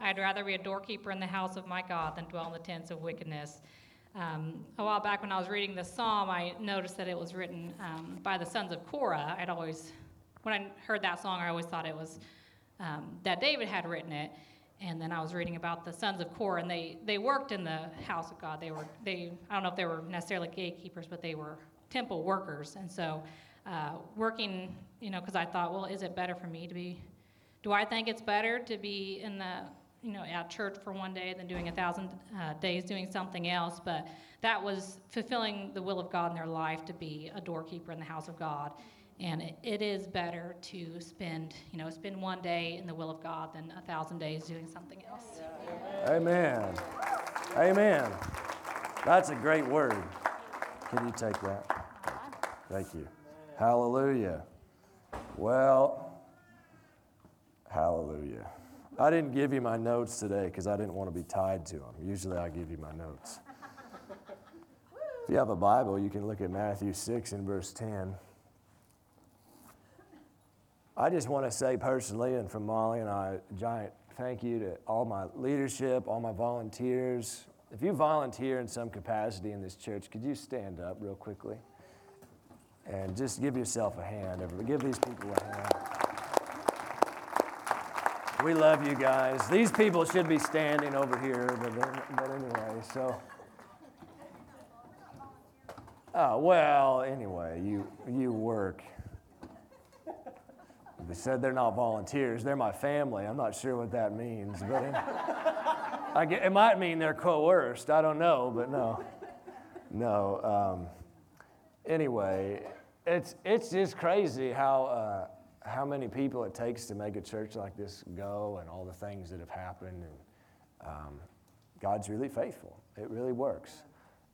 I'd rather be a doorkeeper in the house of my God than dwell in the tents of wickedness. Um, a while back when I was reading the psalm, I noticed that it was written um, by the sons of Korah. I'd always, when I heard that song, I always thought it was um, that David had written it. And then I was reading about the sons of Korah, and they, they worked in the house of God. They were they I don't know if they were necessarily gatekeepers, but they were temple workers. And so, uh, working, you know, because I thought, well, is it better for me to be do I think it's better to be in the, you know, at church for one day than doing a thousand uh, days doing something else? But that was fulfilling the will of God in their life to be a doorkeeper in the house of God. And it, it is better to spend, you know, spend one day in the will of God than a thousand days doing something else. Amen. Amen. That's a great word. Can you take that? Thank you. Hallelujah. Well, Hallelujah. I didn't give you my notes today because I didn't want to be tied to them. Usually I give you my notes. if you have a Bible, you can look at Matthew 6 and verse 10. I just want to say personally, and from Molly and I, a giant thank you to all my leadership, all my volunteers. If you volunteer in some capacity in this church, could you stand up real quickly? And just give yourself a hand. Give these people a hand. We love you guys. These people should be standing over here, but, but anyway, so. Oh, well, anyway, you, you work. They said they're not volunteers, they're my family. I'm not sure what that means, but it, I get, it might mean they're coerced. I don't know, but no. No. Um, anyway, it's, it's just crazy how. Uh, how many people it takes to make a church like this go and all the things that have happened. And um, God's really faithful, it really works.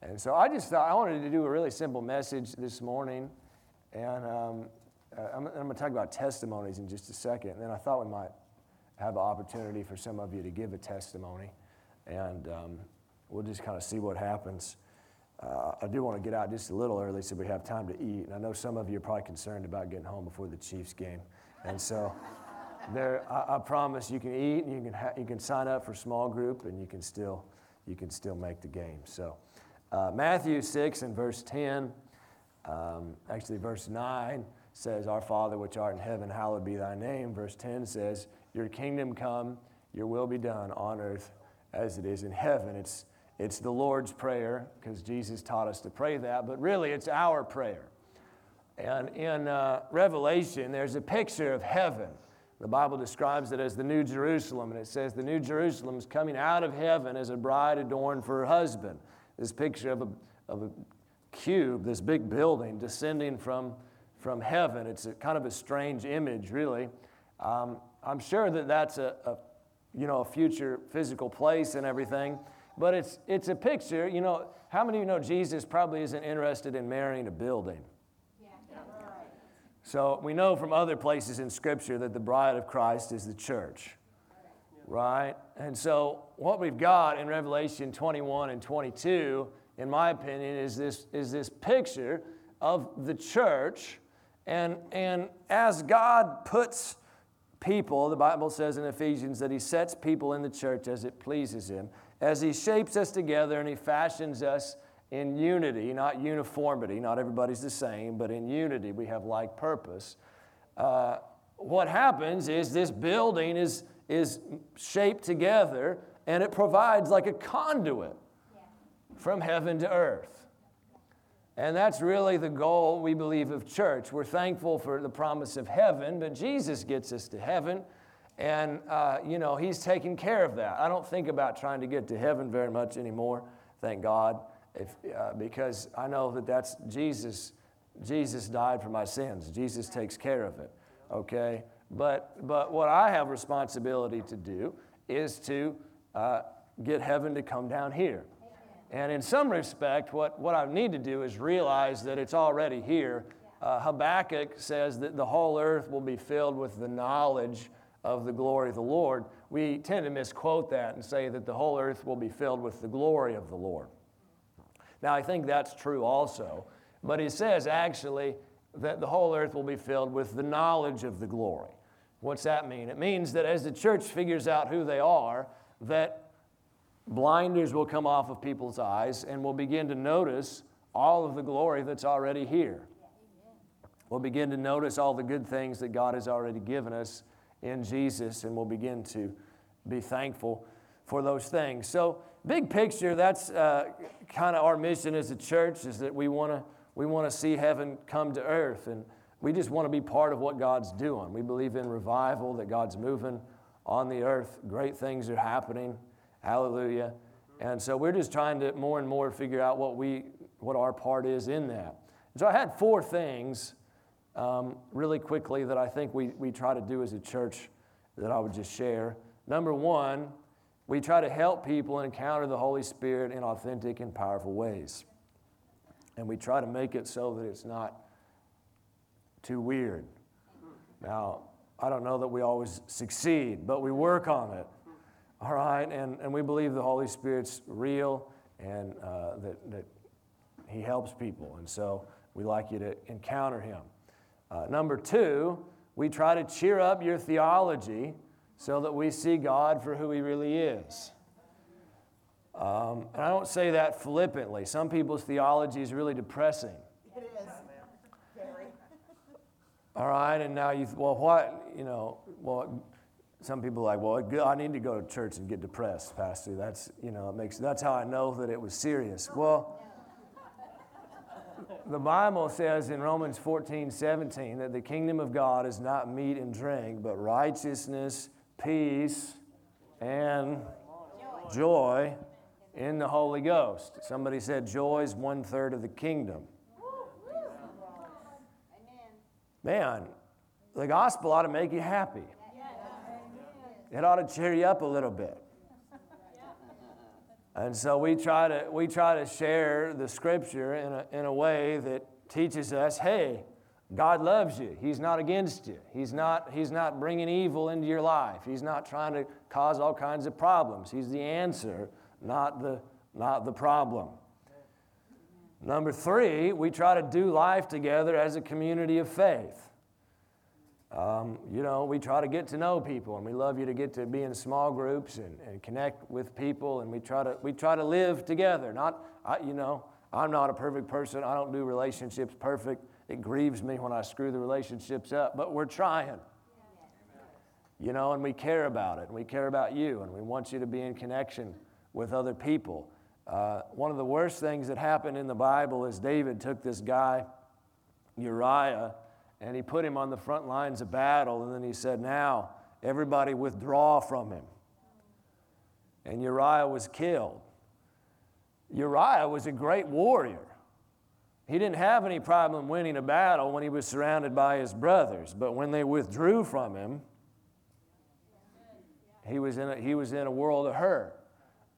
And so I just thought I wanted to do a really simple message this morning. And um, I'm, I'm going to talk about testimonies in just a second. And then I thought we might have an opportunity for some of you to give a testimony. And um, we'll just kind of see what happens. Uh, I do want to get out just a little early so we have time to eat. And I know some of you are probably concerned about getting home before the Chiefs game. And so there, I, I promise you can eat and you can, ha- you can sign up for small group and you can still, you can still make the game. So uh, Matthew 6 and verse 10, um, actually verse 9 says, Our Father which art in heaven, hallowed be thy name. Verse 10 says, Your kingdom come, your will be done on earth as it is in heaven. It's it's the Lord's Prayer because Jesus taught us to pray that, but really it's our prayer. And in uh, Revelation, there's a picture of heaven. The Bible describes it as the New Jerusalem, and it says the New Jerusalem is coming out of heaven as a bride adorned for her husband. This picture of a, of a cube, this big building descending from, from heaven. It's kind of a strange image, really. Um, I'm sure that that's a, a, you know, a future physical place and everything but it's, it's a picture. You know, how many of you know Jesus probably isn't interested in marrying a building? So we know from other places in Scripture that the bride of Christ is the church, right? And so what we've got in Revelation 21 and 22, in my opinion, is this, is this picture of the church. And, and as God puts people, the Bible says in Ephesians that He sets people in the church as it pleases Him as He shapes us together and He fashions us in unity, not uniformity. Not everybody's the same, but in unity we have like purpose. Uh, what happens is this building is, is shaped together and it provides like a conduit from heaven to earth. And that's really the goal, we believe, of church. We're thankful for the promise of heaven, but Jesus gets us to heaven. And, uh, you know, he's taking care of that. I don't think about trying to get to heaven very much anymore, thank God, if, uh, because I know that that's Jesus. Jesus died for my sins. Jesus takes care of it, okay? But, but what I have responsibility to do is to uh, get heaven to come down here. And in some respect, what, what I need to do is realize that it's already here. Uh, Habakkuk says that the whole earth will be filled with the knowledge of the glory of the Lord, we tend to misquote that and say that the whole earth will be filled with the glory of the Lord. Now, I think that's true also, but he says actually that the whole earth will be filled with the knowledge of the glory. What's that mean? It means that as the church figures out who they are, that blinders will come off of people's eyes and we'll begin to notice all of the glory that's already here. We'll begin to notice all the good things that God has already given us in Jesus, and we'll begin to be thankful for those things. So, big picture, that's uh, kind of our mission as a church is that we want to we want to see heaven come to earth, and we just want to be part of what God's doing. We believe in revival, that God's moving on the earth. Great things are happening. Hallelujah. And so we're just trying to more and more figure out what we what our part is in that. So I had four things um, really quickly that I think we, we try to do as a church that I would just share. Number one, we try to help people encounter the Holy Spirit in authentic and powerful ways. And we try to make it so that it's not too weird. Now, I don't know that we always succeed, but we work on it. All right? And, and we believe the Holy Spirit's real and uh, that, that He helps people. And so we like you to encounter Him. Uh, number two, we try to cheer up your theology so that we see God for who He really is. Um, and I don't say that flippantly. Some people's theology is really depressing. It is. All right, and now you, well, what, you know, well, some people are like, well, I need to go to church and get depressed, Pastor. That's, you know, it makes, that's how I know that it was serious. Well, the Bible says in Romans 14, 17 that the kingdom of God is not meat and drink, but righteousness, peace, and joy in the Holy Ghost. Somebody said joy is one third of the kingdom. Man, the gospel ought to make you happy. It ought to cheer you up a little bit. And so we try to, we try to share the scripture in a, in a way that teaches us hey, God loves you. He's not against you. He's not, he's not bringing evil into your life. He's not trying to cause all kinds of problems. He's the answer, not the, not the problem. Number three, we try to do life together as a community of faith. Um, you know, we try to get to know people, and we love you to get to be in small groups and, and connect with people, and we try to we try to live together. Not, I, you know, I'm not a perfect person. I don't do relationships perfect. It grieves me when I screw the relationships up, but we're trying. You know, and we care about it, and we care about you, and we want you to be in connection with other people. Uh, one of the worst things that happened in the Bible is David took this guy, Uriah and he put him on the front lines of battle. And then he said, Now, everybody withdraw from him. And Uriah was killed. Uriah was a great warrior. He didn't have any problem winning a battle when he was surrounded by his brothers, but when they withdrew from him, he was in a, he was in a world of hurt.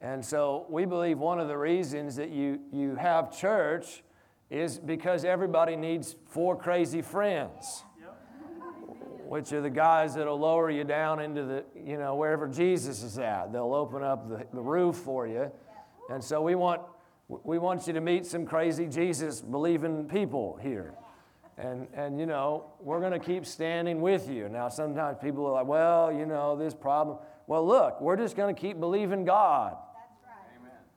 And so we believe one of the reasons that you, you have church is because everybody needs four crazy friends, which are the guys that'll lower you down into the, you know, wherever Jesus is at. They'll open up the, the roof for you. And so we want, we want you to meet some crazy Jesus believing people here. And, and you know, we're going to keep standing with you. Now, sometimes people are like, well, you know, this problem. Well, look, we're just going to keep believing God.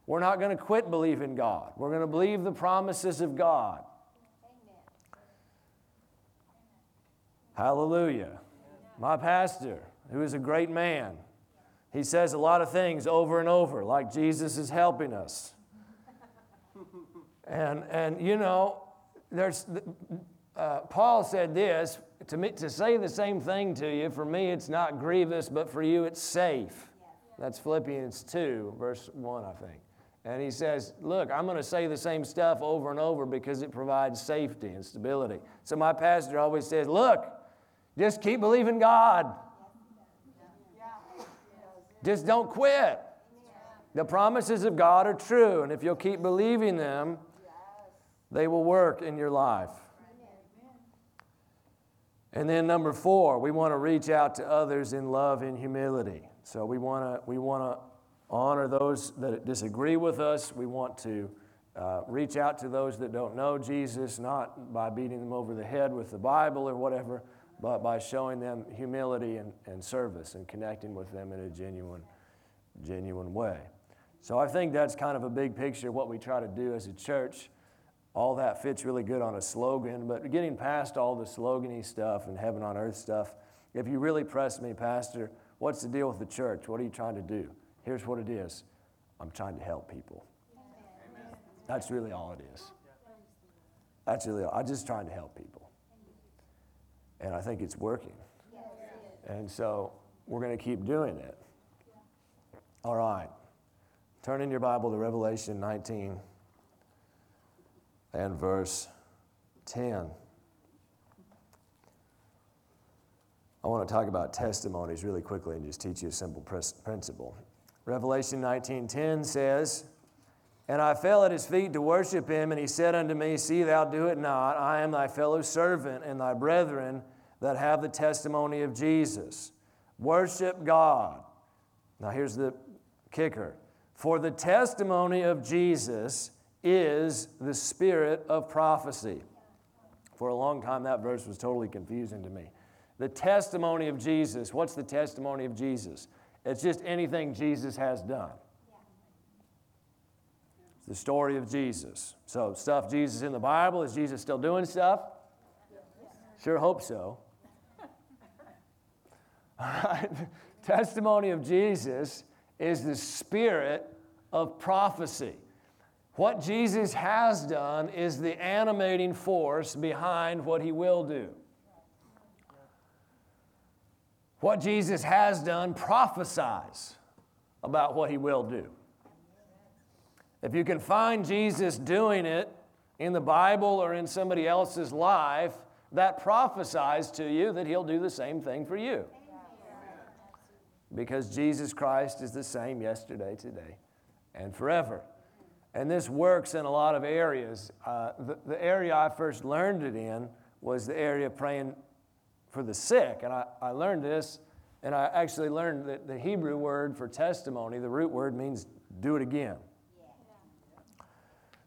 We're not going to quit believing God. We're going to believe the promises of God. Amen. Hallelujah. My pastor, who is a great man, he says a lot of things over and over, like Jesus is helping us. and, and you know, there's, uh, Paul said this to, me, to say the same thing to you, for me it's not grievous, but for you it's safe. That's Philippians 2, verse 1, I think. And he says, Look, I'm going to say the same stuff over and over because it provides safety and stability. So my pastor always says, Look, just keep believing God. Just don't quit. The promises of God are true, and if you'll keep believing them, they will work in your life. And then number four, we want to reach out to others in love and humility. So we want to we want to honor those that disagree with us. We want to uh, reach out to those that don't know Jesus, not by beating them over the head with the Bible or whatever, but by showing them humility and, and service and connecting with them in a genuine, genuine way. So I think that's kind of a big picture of what we try to do as a church. All that fits really good on a slogan, but getting past all the slogany stuff and heaven on earth stuff, if you really press me, Pastor, what's the deal with the church? What are you trying to do? Here's what it is I'm trying to help people. That's really all it is. That's really all. I'm just trying to help people. And I think it's working. And so we're going to keep doing it. All right. Turn in your Bible to Revelation 19 and verse 10. I want to talk about testimonies really quickly and just teach you a simple principle. Revelation 19:10 says, "And I fell at his feet to worship him, and he said unto me, See thou do it not. I am thy fellow servant and thy brethren that have the testimony of Jesus. Worship God." Now here's the kicker. For the testimony of Jesus is the spirit of prophecy. For a long time, that verse was totally confusing to me. The testimony of Jesus. What's the testimony of Jesus? It's just anything Jesus has done. It's the story of Jesus. So, stuff Jesus in the Bible. Is Jesus still doing stuff? Sure hope so. All right. testimony of Jesus is the spirit of prophecy. What Jesus has done is the animating force behind what he will do. What Jesus has done prophesies about what he will do. If you can find Jesus doing it in the Bible or in somebody else's life, that prophesies to you that he'll do the same thing for you. Because Jesus Christ is the same yesterday, today, and forever. And this works in a lot of areas. Uh, the, the area I first learned it in was the area of praying for the sick. And I, I learned this, and I actually learned that the Hebrew word for testimony, the root word means do it again.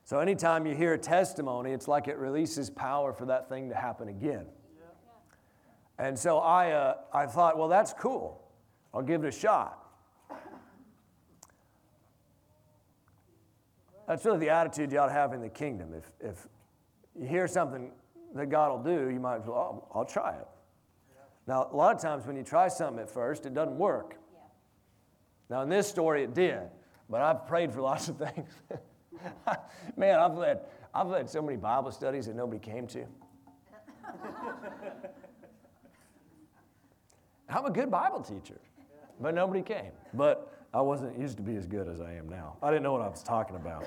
So anytime you hear a testimony, it's like it releases power for that thing to happen again. And so I, uh, I thought, well, that's cool. I'll give it a shot. That's really the attitude you ought to have in the kingdom. If, if you hear something that God will do, you might well, oh, I'll try it. Now, a lot of times when you try something at first, it doesn't work. Now, in this story, it did, but I've prayed for lots of things. Man, I've led, I've led so many Bible studies that nobody came to. I'm a good Bible teacher, but nobody came. But I wasn't used to be as good as I am now. I didn't know what I was talking about.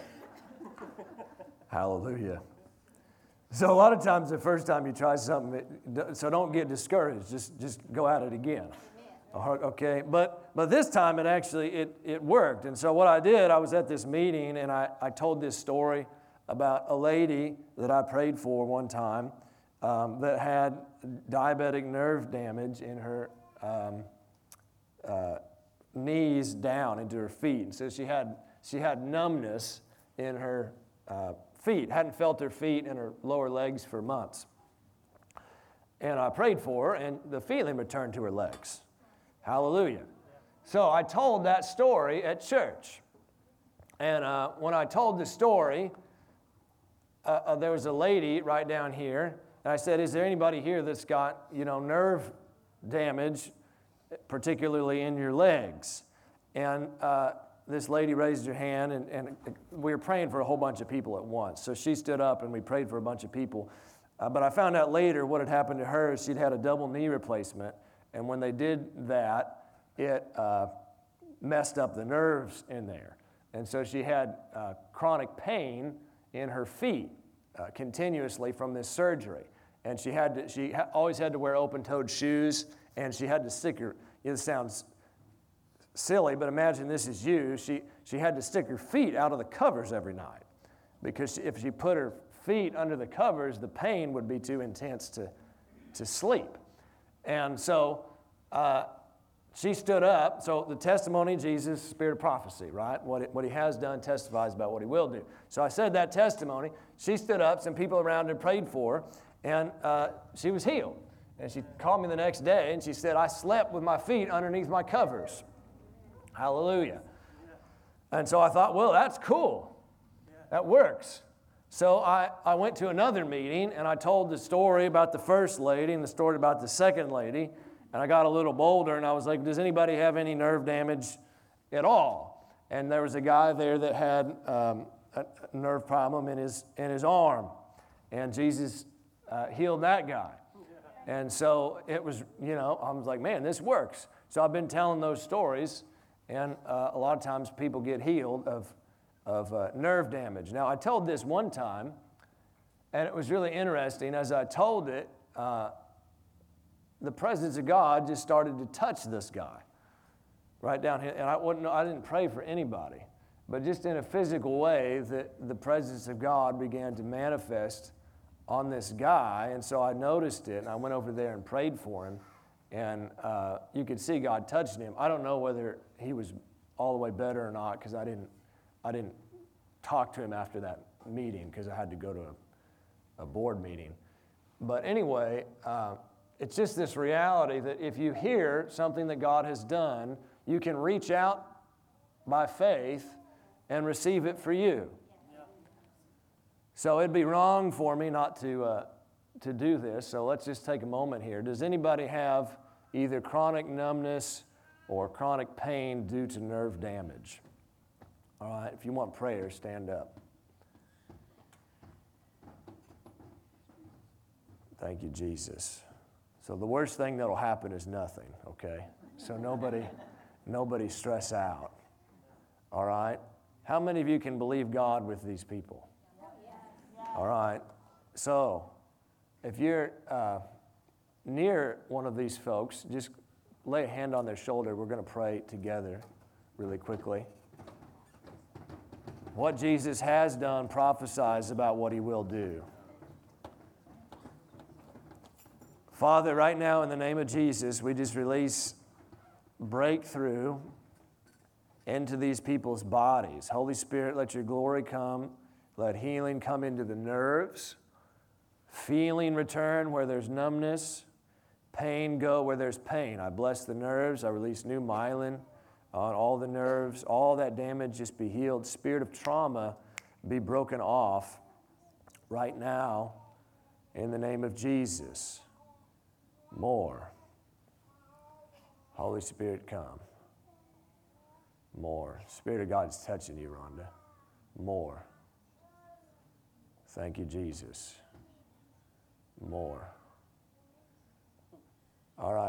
Hallelujah. So a lot of times, the first time you try something, so don't get discouraged. Just just go at it again. Okay, but but this time it actually it it worked. And so what I did, I was at this meeting and I I told this story about a lady that I prayed for one time um, that had diabetic nerve damage in her um, uh, knees down into her feet. And so she had she had numbness in her uh, feet, hadn't felt her feet and her lower legs for months. And I prayed for her, and the feeling returned to her legs. Hallelujah. So I told that story at church. And uh, when I told the story, uh, uh, there was a lady right down here, and I said, Is there anybody here that's got, you know, nerve damage, particularly in your legs? And uh, this lady raised her hand, and, and we were praying for a whole bunch of people at once. So she stood up, and we prayed for a bunch of people. Uh, but I found out later what had happened to her she'd had a double knee replacement, and when they did that, it uh, messed up the nerves in there. And so she had uh, chronic pain in her feet uh, continuously from this surgery. And she, had to, she ha- always had to wear open toed shoes, and she had to stick her, it sounds silly, but imagine this is you. She, she had to stick her feet out of the covers every night because if she put her feet under the covers, the pain would be too intense to, to sleep. And so uh, she stood up. So the testimony of Jesus, spirit of prophecy, right? What, it, what he has done testifies about what he will do. So I said that testimony. She stood up. Some people around her prayed for her, and uh, she was healed. And she called me the next day and she said, I slept with my feet underneath my covers. Hallelujah. And so I thought, well, that's cool. That works. So I, I went to another meeting and I told the story about the first lady and the story about the second lady. And I got a little bolder and I was like, does anybody have any nerve damage at all? And there was a guy there that had um, a nerve problem in his, in his arm. And Jesus uh, healed that guy. And so it was, you know, I was like, man, this works. So I've been telling those stories, and uh, a lot of times people get healed of, of uh, nerve damage. Now, I told this one time, and it was really interesting. As I told it, uh, the presence of God just started to touch this guy right down here. And I, wouldn't, I didn't pray for anybody, but just in a physical way, the, the presence of God began to manifest on this guy. And so I noticed it, and I went over there and prayed for him. And uh, you could see God touching him. I don't know whether he was all the way better or not because I didn't, I didn't talk to him after that meeting because I had to go to a, a board meeting. But anyway, uh, it's just this reality that if you hear something that God has done, you can reach out by faith and receive it for you. So it'd be wrong for me not to, uh, to do this. So let's just take a moment here. Does anybody have either chronic numbness or chronic pain due to nerve damage? All right, if you want prayer, stand up. Thank you, Jesus. So the worst thing that'll happen is nothing, okay? So nobody, nobody stress out. All right? How many of you can believe God with these people? All right. So, if you're uh, near one of these folks, just lay a hand on their shoulder. We're going to pray together really quickly. What Jesus has done prophesies about what he will do. Father, right now, in the name of Jesus, we just release breakthrough into these people's bodies. Holy Spirit, let your glory come. Let healing come into the nerves, feeling return where there's numbness, pain go where there's pain. I bless the nerves. I release new myelin on all the nerves. All that damage just be healed. Spirit of trauma be broken off right now in the name of Jesus. More. Holy Spirit, come. More. Spirit of God's touching you, Rhonda. More. Thank you, Jesus. More.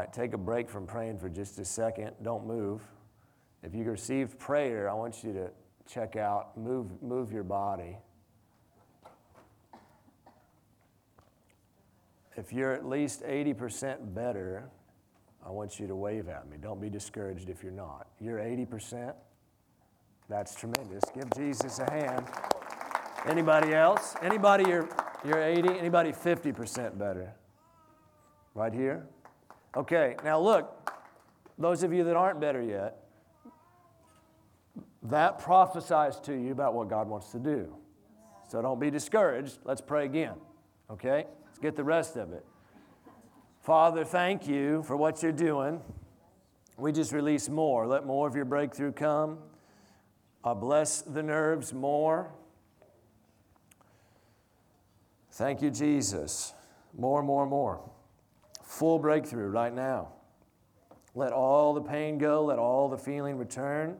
Right, take a break from praying for just a second. Don't move. If you received prayer, I want you to check out, move, move your body. If you're at least 80% better, I want you to wave at me. Don't be discouraged if you're not. You're 80%? That's tremendous. Give Jesus a hand. Anybody else? Anybody you're, you're 80? Anybody 50% better? Right here? Okay, now look, those of you that aren't better yet, that prophesies to you about what God wants to do. So don't be discouraged. Let's pray again. Okay? Let's get the rest of it. Father, thank you for what you're doing. We just release more. Let more of your breakthrough come. I bless the nerves more. Thank you, Jesus. More, more, more. Full breakthrough right now. Let all the pain go, let all the feeling return.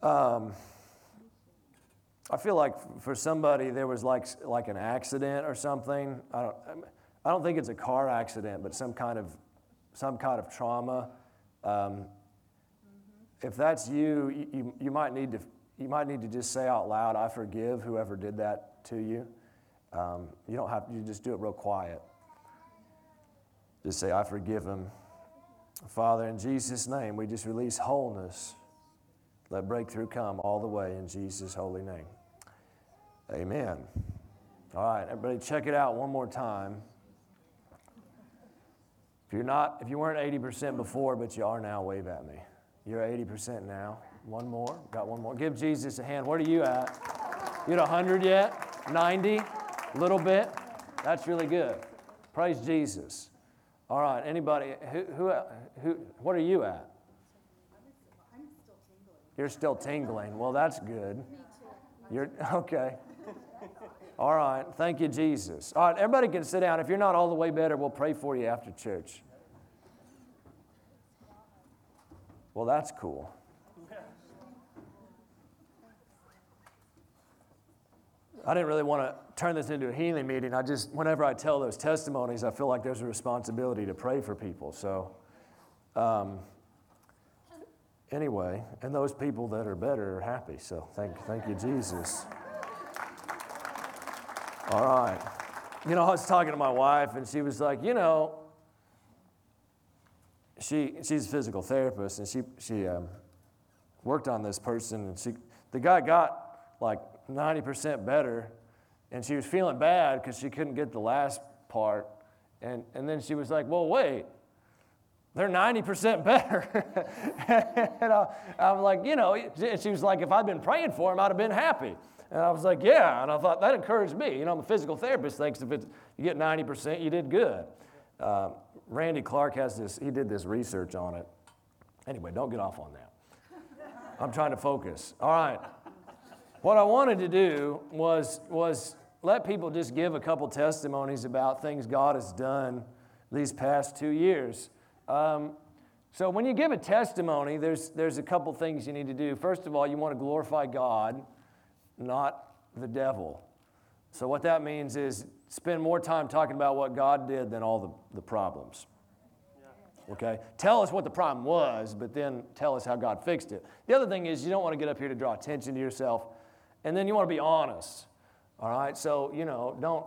Um, I feel like for somebody there was like, like an accident or something. I don't, I don't think it's a car accident, but some kind of, some kind of trauma. Um, if that's you, you, you might need to you might need to just say out loud, I forgive whoever did that to you. Um, you don't have, you just do it real quiet. Just say, I forgive him. Father, in Jesus' name, we just release wholeness. Let breakthrough come all the way in Jesus' holy name. Amen. All right, everybody, check it out one more time. If you're not, if you weren't 80% before, but you are now, wave at me. You're 80% now. One more. Got one more. Give Jesus a hand. Where are you at? You at 100 yet? 90? A little bit? That's really good. Praise Jesus. All right, anybody, who, who, who what are you at? You're still tingling. Well, that's good. You're okay. All right. Thank you, Jesus. All right, everybody can sit down. If you're not all the way better, we'll pray for you after church. Well, that's cool. I didn't really want to turn this into a healing meeting. I just, whenever I tell those testimonies, I feel like there's a responsibility to pray for people. So, um, anyway, and those people that are better are happy. So, thank, thank you, Jesus. All right. You know, I was talking to my wife, and she was like, you know, she, she's a physical therapist, and she, she um, worked on this person, and she, the guy got like 90% better, and she was feeling bad because she couldn't get the last part. And, and then she was like, Well, wait, they're 90% better. and I, I'm like, You know, and she was like, If I'd been praying for him, I'd have been happy. And I was like, Yeah. And I thought, That encouraged me. You know, the physical therapist thinks if it's, you get 90%, you did good. Uh, Randy Clark has this, he did this research on it. Anyway, don't get off on that. I'm trying to focus. All right. What I wanted to do was, was let people just give a couple testimonies about things God has done these past two years. Um, so, when you give a testimony, there's, there's a couple things you need to do. First of all, you want to glorify God, not the devil. So, what that means is spend more time talking about what God did than all the, the problems. Okay? Tell us what the problem was, but then tell us how God fixed it. The other thing is, you don't want to get up here to draw attention to yourself. And then you want to be honest. All right? So, you know, don't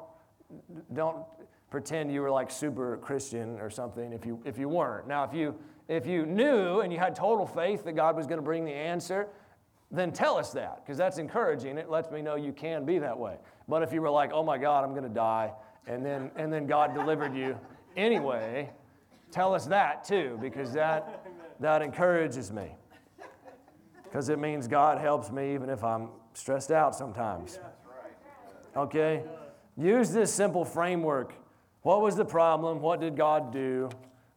don't pretend you were like super Christian or something if you if you weren't. Now, if you if you knew and you had total faith that God was going to bring the answer, then tell us that because that's encouraging. It lets me know you can be that way. But if you were like, "Oh my God, I'm going to die," and then and then God delivered you anyway, tell us that too because that that encourages me. Because it means God helps me even if I'm stressed out sometimes. Okay? Use this simple framework. What was the problem? What did God do?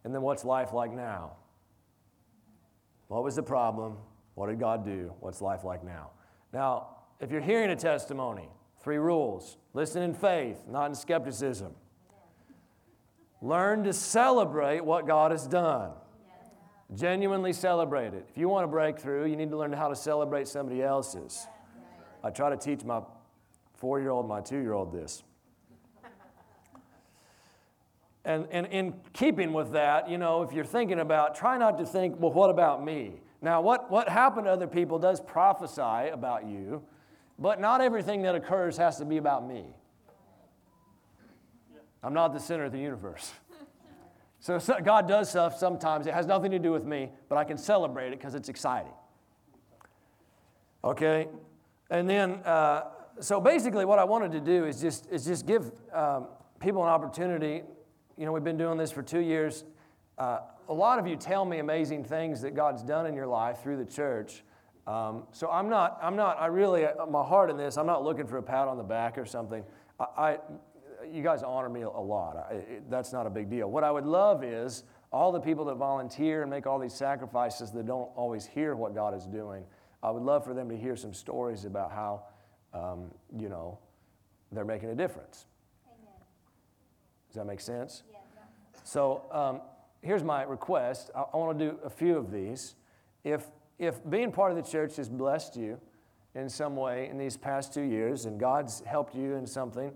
And then what's life like now? What was the problem? What did God do? What's life like now? Now, if you're hearing a testimony, three rules listen in faith, not in skepticism. Learn to celebrate what God has done. Genuinely celebrate it. If you want a breakthrough, you need to learn how to celebrate somebody else's. I try to teach my four year old, my two year old this. And, and in keeping with that, you know, if you're thinking about, try not to think, well, what about me? Now, what, what happened to other people does prophesy about you, but not everything that occurs has to be about me. I'm not the center of the universe. So, so God does stuff sometimes, it has nothing to do with me, but I can celebrate it because it's exciting. Okay? And then, uh, so basically, what I wanted to do is just, is just give um, people an opportunity. You know, we've been doing this for two years. Uh, a lot of you tell me amazing things that God's done in your life through the church. Um, so I'm not, I'm not, I really, uh, my heart in this, I'm not looking for a pat on the back or something. I, I you guys honor me a lot. I, it, that's not a big deal. What I would love is all the people that volunteer and make all these sacrifices that don't always hear what God is doing I would love for them to hear some stories about how, um, you know, they're making a difference. Amen. Does that make sense? Yeah. So um, here's my request. I, I want to do a few of these. If, if being part of the church has blessed you in some way in these past two years and God's helped you in something,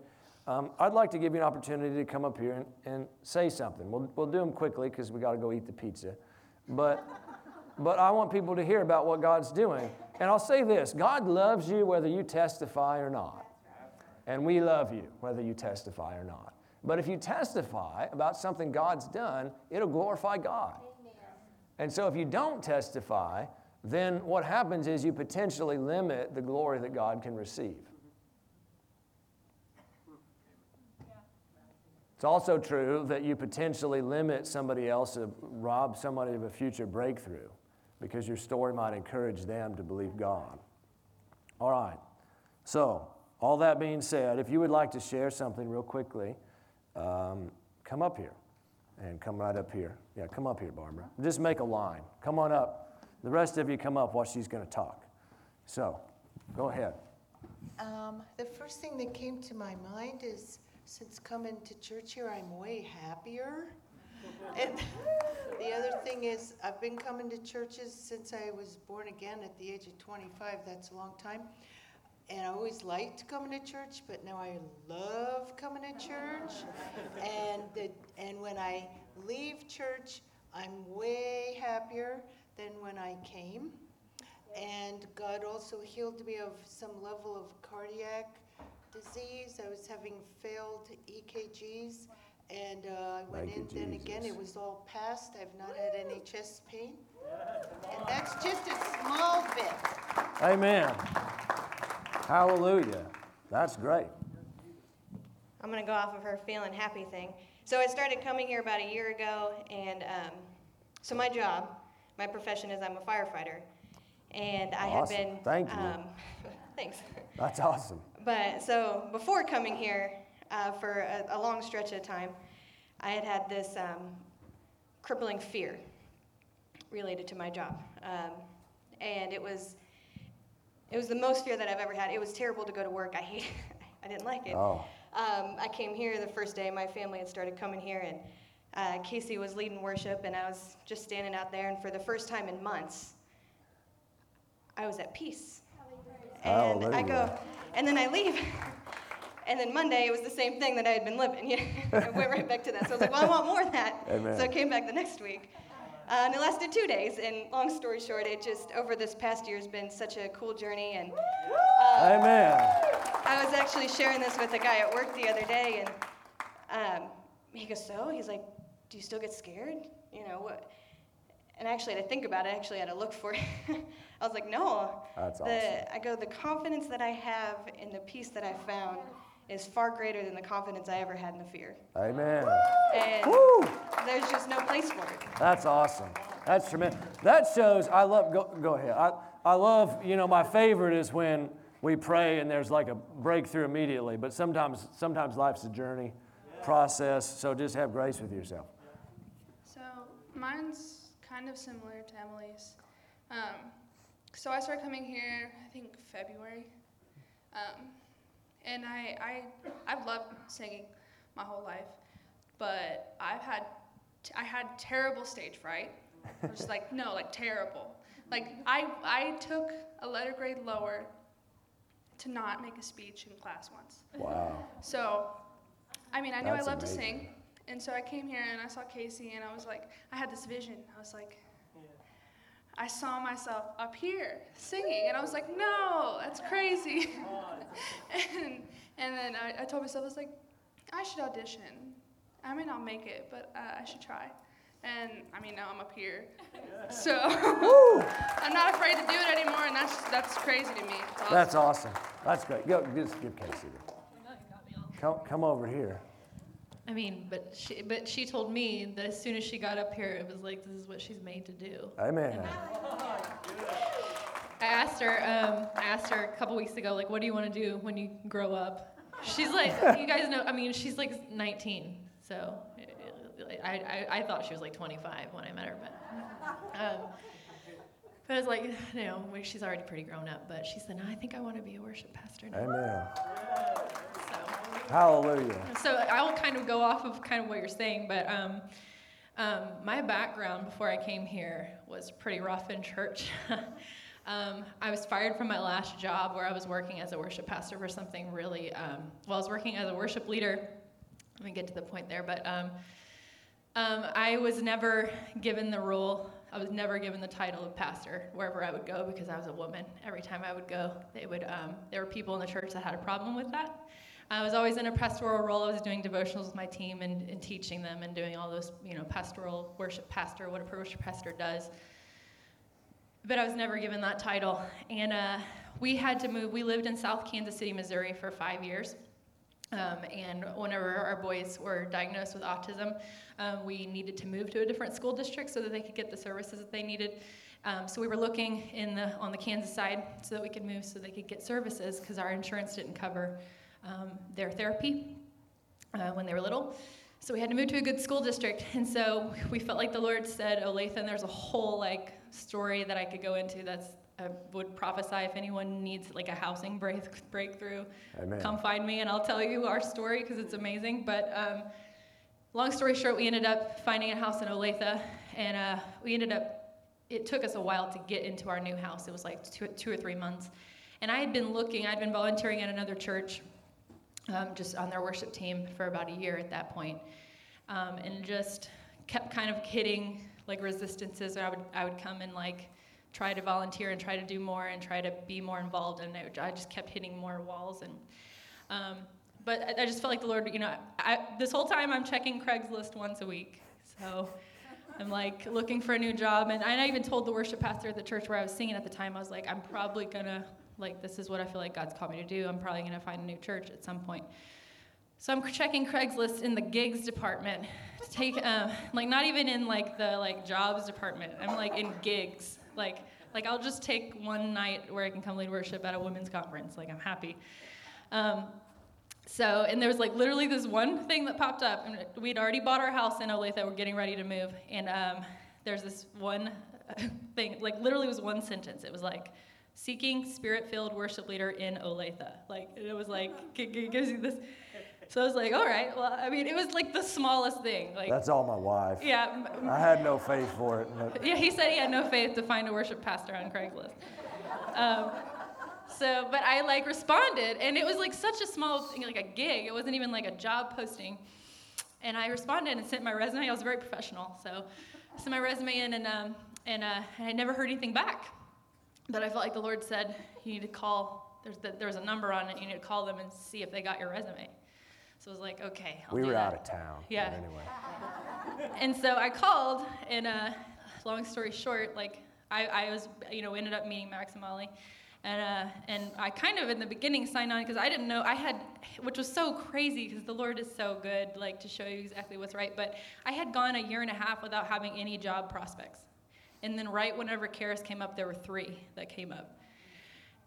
um, I'd like to give you an opportunity to come up here and, and say something. We'll, we'll do them quickly because we got to go eat the pizza. But but I want people to hear about what God's doing. And I'll say this God loves you whether you testify or not. And we love you whether you testify or not. But if you testify about something God's done, it'll glorify God. And so if you don't testify, then what happens is you potentially limit the glory that God can receive. It's also true that you potentially limit somebody else, uh, rob somebody of a future breakthrough because your story might encourage them to believe God. All right. So, all that being said, if you would like to share something real quickly, um, come up here and come right up here. Yeah, come up here, Barbara. Just make a line. Come on up. The rest of you come up while she's going to talk. So, go ahead. Um, the first thing that came to my mind is since coming to church here, I'm way happier. And the other thing is, I've been coming to churches since I was born again at the age of 25. That's a long time. And I always liked coming to church, but now I love coming to church. and, the, and when I leave church, I'm way happier than when I came. And God also healed me of some level of cardiac disease. I was having failed EKGs, and uh, I went Thank in. Then again, Jesus. it was all past. I've not had any chest pain, and that's just a small bit. Amen. Hallelujah. That's great. I'm going to go off of her feeling happy thing. So I started coming here about a year ago, and um, so my job, my profession is I'm a firefighter, and I Awesome. had been. Thank you. Um, thanks. That's awesome. But so before coming here uh, for a, a long stretch of time, I had had this um, crippling fear related to my job, um, and it was it was the most fear that I've ever had. It was terrible to go to work. I hate. I didn't like it. Oh, Um, I came here the first day. My family had started coming here, and uh, Casey was leading worship, and I was just standing out there. And for the first time in months, I was at peace. And I go, and then I leave. And then Monday, it was the same thing that I had been living. You know, I went right back to that. So I was like, well, I want more of that. Amen. So I came back the next week. Uh, and it lasted two days. And long story short, it just, over this past year, has been such a cool journey. And amen. I was actually sharing this with a guy at work the other day, and um, he goes, "So?" He's like, "Do you still get scared? You know what?" And actually, to think about it, I actually had to look for it. I was like, "No." That's the, awesome. I go, "The confidence that I have in the peace that I found is far greater than the confidence I ever had in the fear, Amen. and Woo! there's just no place for it." That's awesome. That's tremendous. That shows, I love, go, go ahead. I, I love, you know, my favorite is when we pray and there's like a breakthrough immediately, but sometimes, sometimes life's a journey, process, so just have grace with yourself. So mine's kind of similar to Emily's. Um, so I started coming here, I think February, um, and I, I I've loved singing my whole life, but I've had t- I had terrible stage fright. I was just like no, like terrible. Like I I took a letter grade lower to not make a speech in class once. Wow. So, I mean, I knew That's I loved amazing. to sing, and so I came here and I saw Casey, and I was like, I had this vision. I was like, I saw myself up here singing, and I was like, no, that's crazy. and and then I, I told myself, I was like, I should audition. I may not make it, but uh, I should try. And I mean, now I'm up here, so I'm not afraid to do it anymore, and that's that's crazy to me. Awesome. That's awesome. That's great. Go, just give Casey the. Come, come over here. I mean, but she, but she told me that as soon as she got up here, it was like, this is what she's made to do. Amen. I asked her, um, I asked her a couple weeks ago, like, what do you want to do when you grow up? She's like, you guys know, I mean, she's like 19, so I, I, I thought she was like 25 when I met her, but, um, but I was like, you know, she's already pretty grown up, but she said, no, I think I want to be a worship pastor now. Amen. So. Hallelujah. So I'll kind of go off of kind of what you're saying, but um, um, my background before I came here was pretty rough in church. um, I was fired from my last job where I was working as a worship pastor for something really, um, well, I was working as a worship leader. Let me get to the point there, but um, um, I was never given the role, I was never given the title of pastor wherever I would go because I was a woman. Every time I would go, they would, um, there were people in the church that had a problem with that. I was always in a pastoral role. I was doing devotionals with my team and, and teaching them and doing all those, you know, pastoral worship pastor, what a worship pastor does. But I was never given that title. And uh, we had to move. We lived in South Kansas City, Missouri for five years. Um, and whenever our boys were diagnosed with autism, um, we needed to move to a different school district so that they could get the services that they needed. Um, so we were looking in the, on the Kansas side so that we could move so they could get services because our insurance didn't cover um, their therapy. uh, when they were little. So we had to move to a good school district, and so we felt like the Lord said, "Olathe," and there's a whole like story that I could go into. That's I would prophesy if anyone needs like a housing break, breakthrough, Amen. come find me and I'll tell you our story because it's amazing. But um, long story short, we ended up finding a house in Olathe, and uh, we ended up. It took us a while to get into our new house. It was like two, two or three months, and I had been looking. I'd been volunteering at another church, um, just on their worship team for about a year at that point, um, and just kept kind of hitting like resistances. I would I would come and like try to volunteer and try to do more and try to be more involved, and it, I just kept hitting more walls and. Um, but I, I just felt like the Lord, you know, I, this whole time I'm checking Craigslist once a week. So I'm like looking for a new job. And I even told the worship pastor at the church where I was singing at the time, I was like, I'm probably gonna, like, this is what I feel like God's called me to do. I'm probably gonna find a new church at some point. So I'm checking Craigslist in the gigs department. To take, um, like, not even in like the like jobs department. I'm like in gigs. Like, like I'll just take one night where I can come lead worship at a women's conference. Like I'm happy. Um, so, and there was like literally this one thing that popped up, and we'd already bought our house in Olathe. We're getting ready to move, and um, there's this one thing, like literally was one sentence. It was like, "Seeking spirit-filled worship leader in Olathe." Like it was like g- gives you this. So I was like, "All right." Well, I mean, it was like the smallest thing. Like, That's all my wife. yeah, I had no faith for it. but- yeah, he said he had no faith to find a worship pastor on Craigslist. Um, so, but I like responded, and it was like such a small thing, like a gig. It wasn't even like a job posting. And I responded and sent my resume. I was very professional, so I sent my resume in, and um, and uh, I never heard anything back. But I felt like the Lord said you need to call. There's the, there was a number on it. You need to call them and see if they got your resume. So I was like, okay, I'll we were that. out of town. but Yeah. anyway. And so I called, and uh, long story short, like I, I was, you know, ended up meeting Max and Molly, and uh, and I kind of in the beginning signed on because I didn't know I had, which was so crazy because the Lord is so good, like to show you exactly what's right. But I had gone a year and a half without having any job prospects, and then right whenever Karis came up, there were three that came up,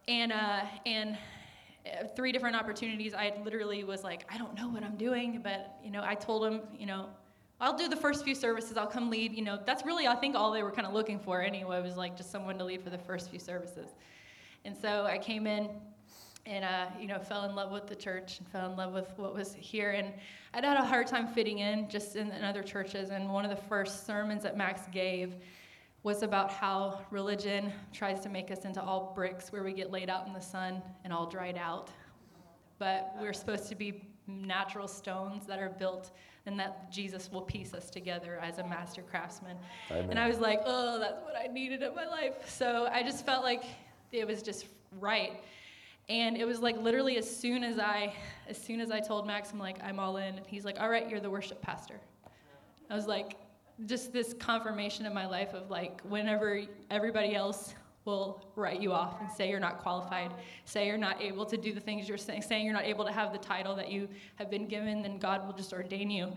and uh, and three different opportunities. I literally was like, I don't know what I'm doing, but you know, I told them, you know, I'll do the first few services. I'll come lead. You know, that's really I think all they were kind of looking for anyway was like just someone to lead for the first few services. And so I came in and uh, you know fell in love with the church and fell in love with what was here and i'd had a hard time fitting in just in, in other churches and one of the first sermons that max gave was about how religion tries to make us into all bricks where we get laid out in the sun and all dried out but we're supposed to be natural stones that are built and that jesus will piece us together as a master craftsman Amen. and i was like oh that's what i needed in my life so i just felt like it was just right and it was like literally as soon as I, as soon as I told Max, I'm like, I'm all in. And he's like, all right, you're the worship pastor. I was like, just this confirmation in my life of like, whenever everybody else will write you off and say you're not qualified, say you're not able to do the things you're saying, saying you're not able to have the title that you have been given, then God will just ordain you.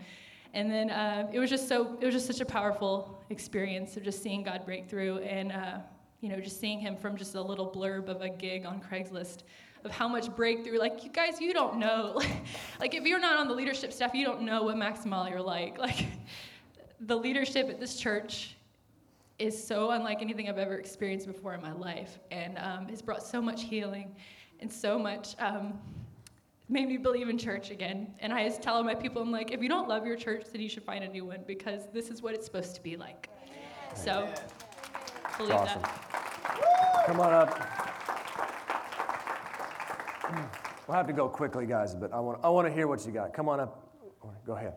And then uh, it was just so, it was just such a powerful experience of just seeing God break through and, uh, you know, just seeing him from just a little blurb of a gig on Craigslist of how much breakthrough. Like, you guys, you don't know. like, if you're not on the leadership staff, you don't know what Max Molly are like. Like, the leadership at this church is so unlike anything I've ever experienced before in my life, and um, has brought so much healing and so much. Um, made me believe in church again. And I just tell my people, I'm like, if you don't love your church, then you should find a new one because this is what it's supposed to be like. So, believe awesome. that. Come on up. We'll have to go quickly, guys, but I want, I want to hear what you got. Come on up. Go ahead.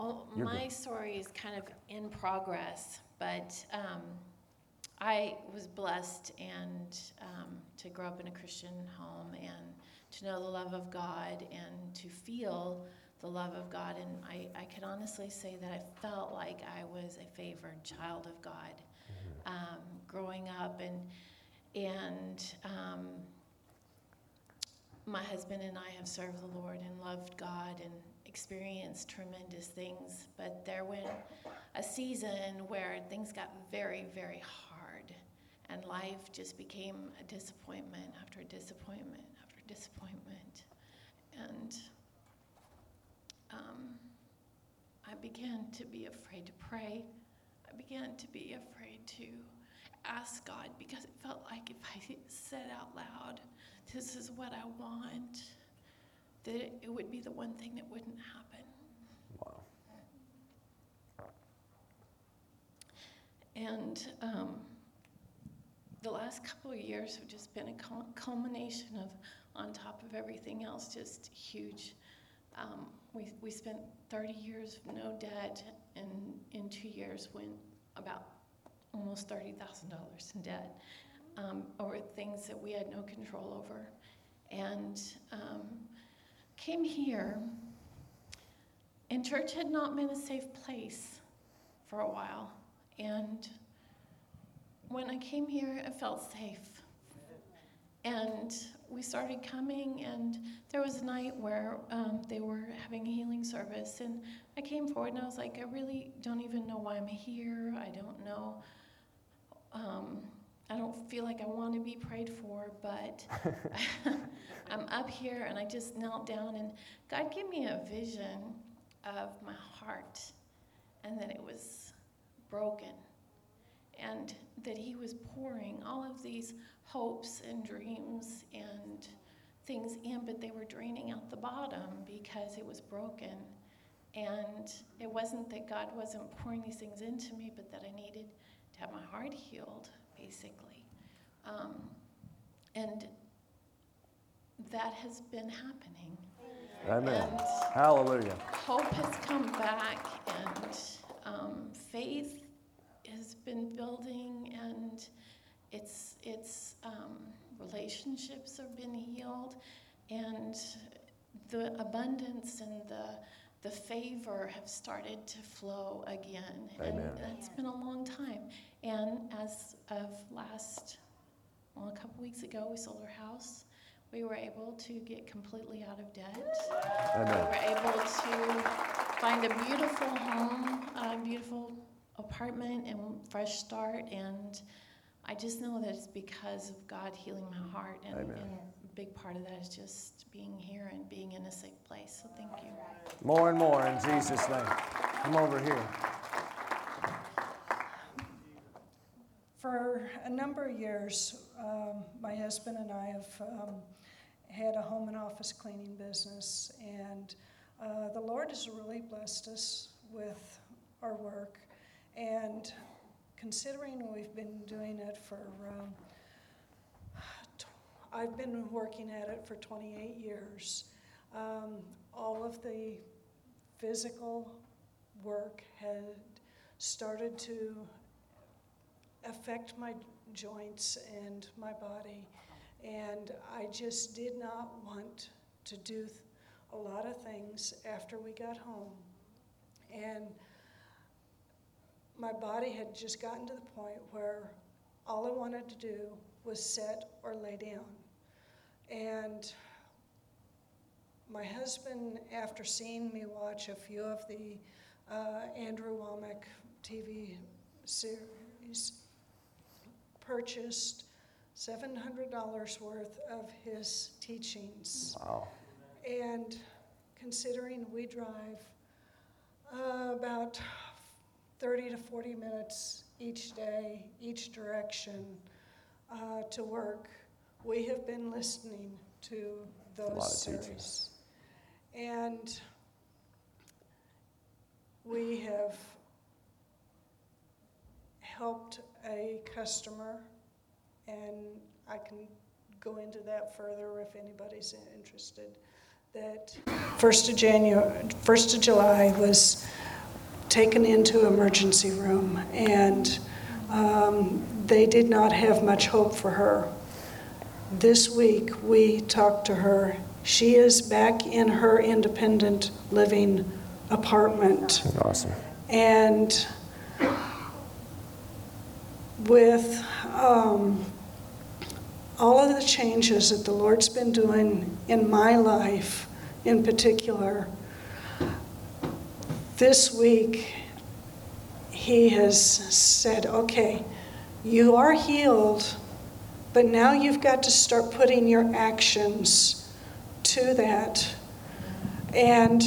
Well, You're my story is kind of in progress, but um, I was blessed and um, to grow up in a Christian home and to know the love of God and to feel the love of God. And I, I can honestly say that I felt like I was a favored child of God um, growing up, and and um, my husband and I have served the Lord and loved God and experienced tremendous things. But there went a season where things got very, very hard, and life just became a disappointment after disappointment after disappointment. And um, I began to be afraid to pray. I began to be afraid to ask God because it felt like if I said out loud, this is what I want, that it, would be the one thing that wouldn't happen. Wow. And um, the last couple of years have just been a culmination of, on top of everything else, just huge. Um, we, we spent 30 years of no debt, and in two years went about almost $30,000 in debt um, over things that we had no control over. And um, came here, and church had not been a safe place for a while. And when I came here, it felt safe. And we started coming, and there was a night where um, they were having a healing service. And I came forward and I was like, I really don't even know why I'm here. I don't know. Um, I don't feel like I want to be prayed for, but I'm up here and I just knelt down, and God gave me a vision of my heart and that it was broken and that he was pouring all of these hopes and dreams and things in, but they were draining out the bottom because it was broken. And it wasn't that God wasn't pouring these things into me, but that I needed to have my heart healed, basically. Um, and that has been happening. Amen. And Hallelujah. hope has come back and um, faith has been building and it's it's um, relationships have been healed and the abundance and the the favor have started to flow again Amen. and that's been a long time and as of last well a couple weeks ago we sold our house we were able to get completely out of debt we were able to find a beautiful home, a beautiful apartment, and fresh start. And I just know that it's because of God healing my heart. And, Amen. and a big part of that is just being here and being in a safe place. So thank you. More and more in Jesus' name. Come over here. For a number of years, um, my husband and I have um, had a home and office cleaning business, and uh, the Lord has really blessed us with our work. And considering we've been doing it for, um, tw- I've been working at it for 28 years, um, all of the physical work had started to affect my joints and my body. And I just did not want to do a lot of things after we got home. And my body had just gotten to the point where all I wanted to do was sit or lay down. And my husband, after seeing me watch a few of the uh, Andrew Wommack TV series, purchased $700 worth of his teachings. Wow. And considering we drive uh, about 30 to 40 minutes each day, each direction uh, to work, we have been listening to those series. And we have helped a customer, and I can go into that further if anybody's interested. That first of January, first of July was taken into emergency room, and um, they did not have much hope for her. This week, we talked to her. She is back in her independent living apartment. Awesome. And with um, all of the changes that the Lord's been doing in my life in particular, this week He has said, okay, you are healed, but now you've got to start putting your actions to that. And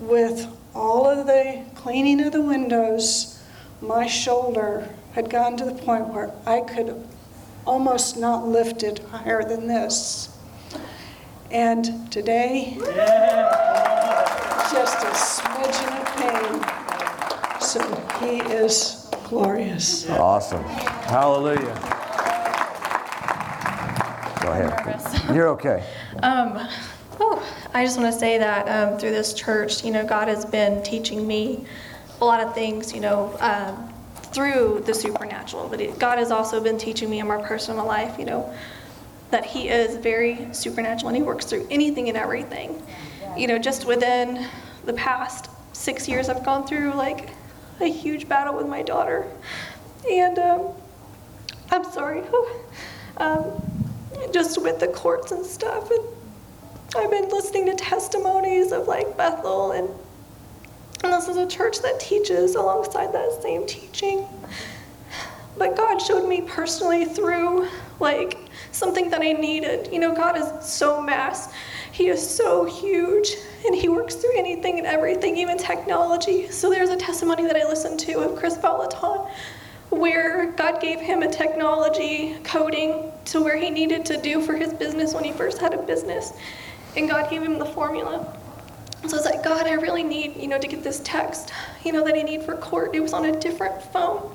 with all of the cleaning of the windows, my shoulder had gotten to the point where I could almost not lift it higher than this. And today, just a smidgen of pain. So he is glorious. Awesome. Hallelujah. Go ahead. You're okay. Um, oh, I just want to say that um, through this church, you know, God has been teaching me a lot of things, you know, um, through the supernatural. But it, God has also been teaching me in my personal life, you know, that He is very supernatural and He works through anything and everything. You know, just within the past six years, I've gone through like a huge battle with my daughter. And um, I'm sorry. um, just with the courts and stuff. And I've been listening to testimonies of like Bethel, and, and this is a church that teaches alongside that same teaching. But God showed me personally through like something that I needed. You know, God is so vast. He is so huge, and He works through anything and everything, even technology. So there's a testimony that I listened to of Chris Vallotton where God gave him a technology coding to where he needed to do for his business when he first had a business. And God gave him the formula. So I was like, God, I really need, you know, to get this text, you know, that I need for court. It was on a different phone.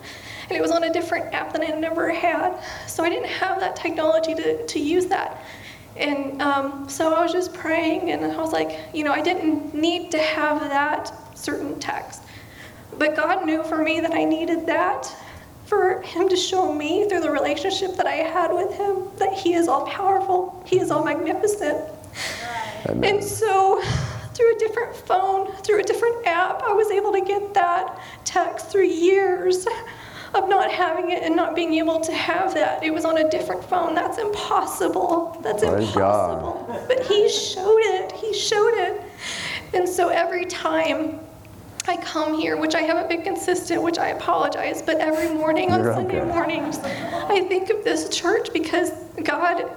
And it was on a different app that I never had. So I didn't have that technology to, to use that. And um, so I was just praying, and I was like, you know, I didn't need to have that certain text. But God knew for me that I needed that for him to show me through the relationship that I had with him that he is all powerful, he is all magnificent. Amen. And so, through a different phone, through a different app, I was able to get that text through years of not having it and not being able to have that. It was on a different phone. That's impossible. That's God. impossible. But he showed it. He showed it. And so every time I come here, which I haven't been consistent, which I apologize, but every morning on You're Sunday okay. mornings, I think of this church because God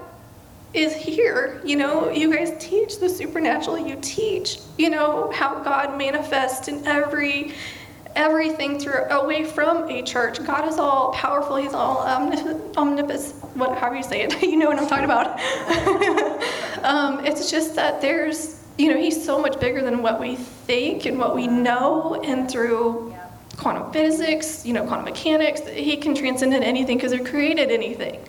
is here. You know, you guys teach the supernatural. You teach, you know, how God manifests in every everything through away from a church. God is all powerful. He's all omnip- omnipotent. What, however you say it, you know what I'm talking about. um, it's just that there's, you know, He's so much bigger than what we think and what we know, and through quantum physics, you know, quantum mechanics, He can transcend in anything because He created anything.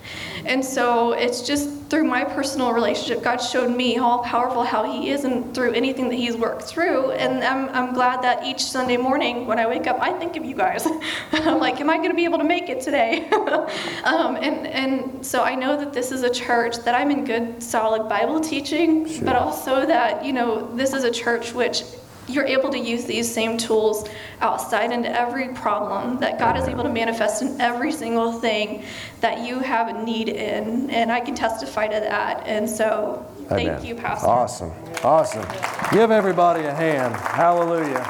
And so it's just through my personal relationship, God showed me how powerful how He is and through anything that He's worked through. And I'm, I'm glad that each Sunday morning when I wake up, I think of you guys. I'm like, am I going to be able to make it today? um, and, and so I know that this is a church that I'm in good, solid Bible teaching, but also that, you know, this is a church which you're able to use these same tools outside into every problem that God is able to manifest in every single thing that you have a need in. And I can testify to that. And so thank you, Pastor. Awesome. Awesome. Give everybody a hand. Hallelujah.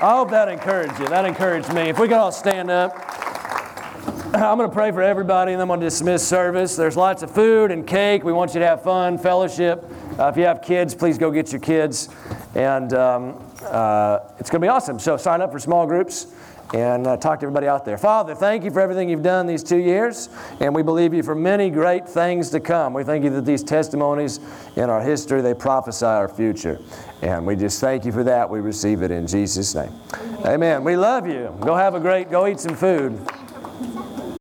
I hope that encouraged you. That encouraged me. If we could all stand up. I'm going to pray for everybody and then I'm going to dismiss service. There's lots of food and cake. We want you to have fun, fellowship. Uh, if you have kids, please go get your kids. And um, uh, it's going to be awesome. So sign up for small groups and uh, talk to everybody out there. Father, thank you for everything you've done these two years, and we believe you for many great things to come. We thank you that these testimonies in our history, they prophesy our future. And we just thank you for that. We receive it in Jesus' name. Amen. We love you. Go have a great, go eat some food.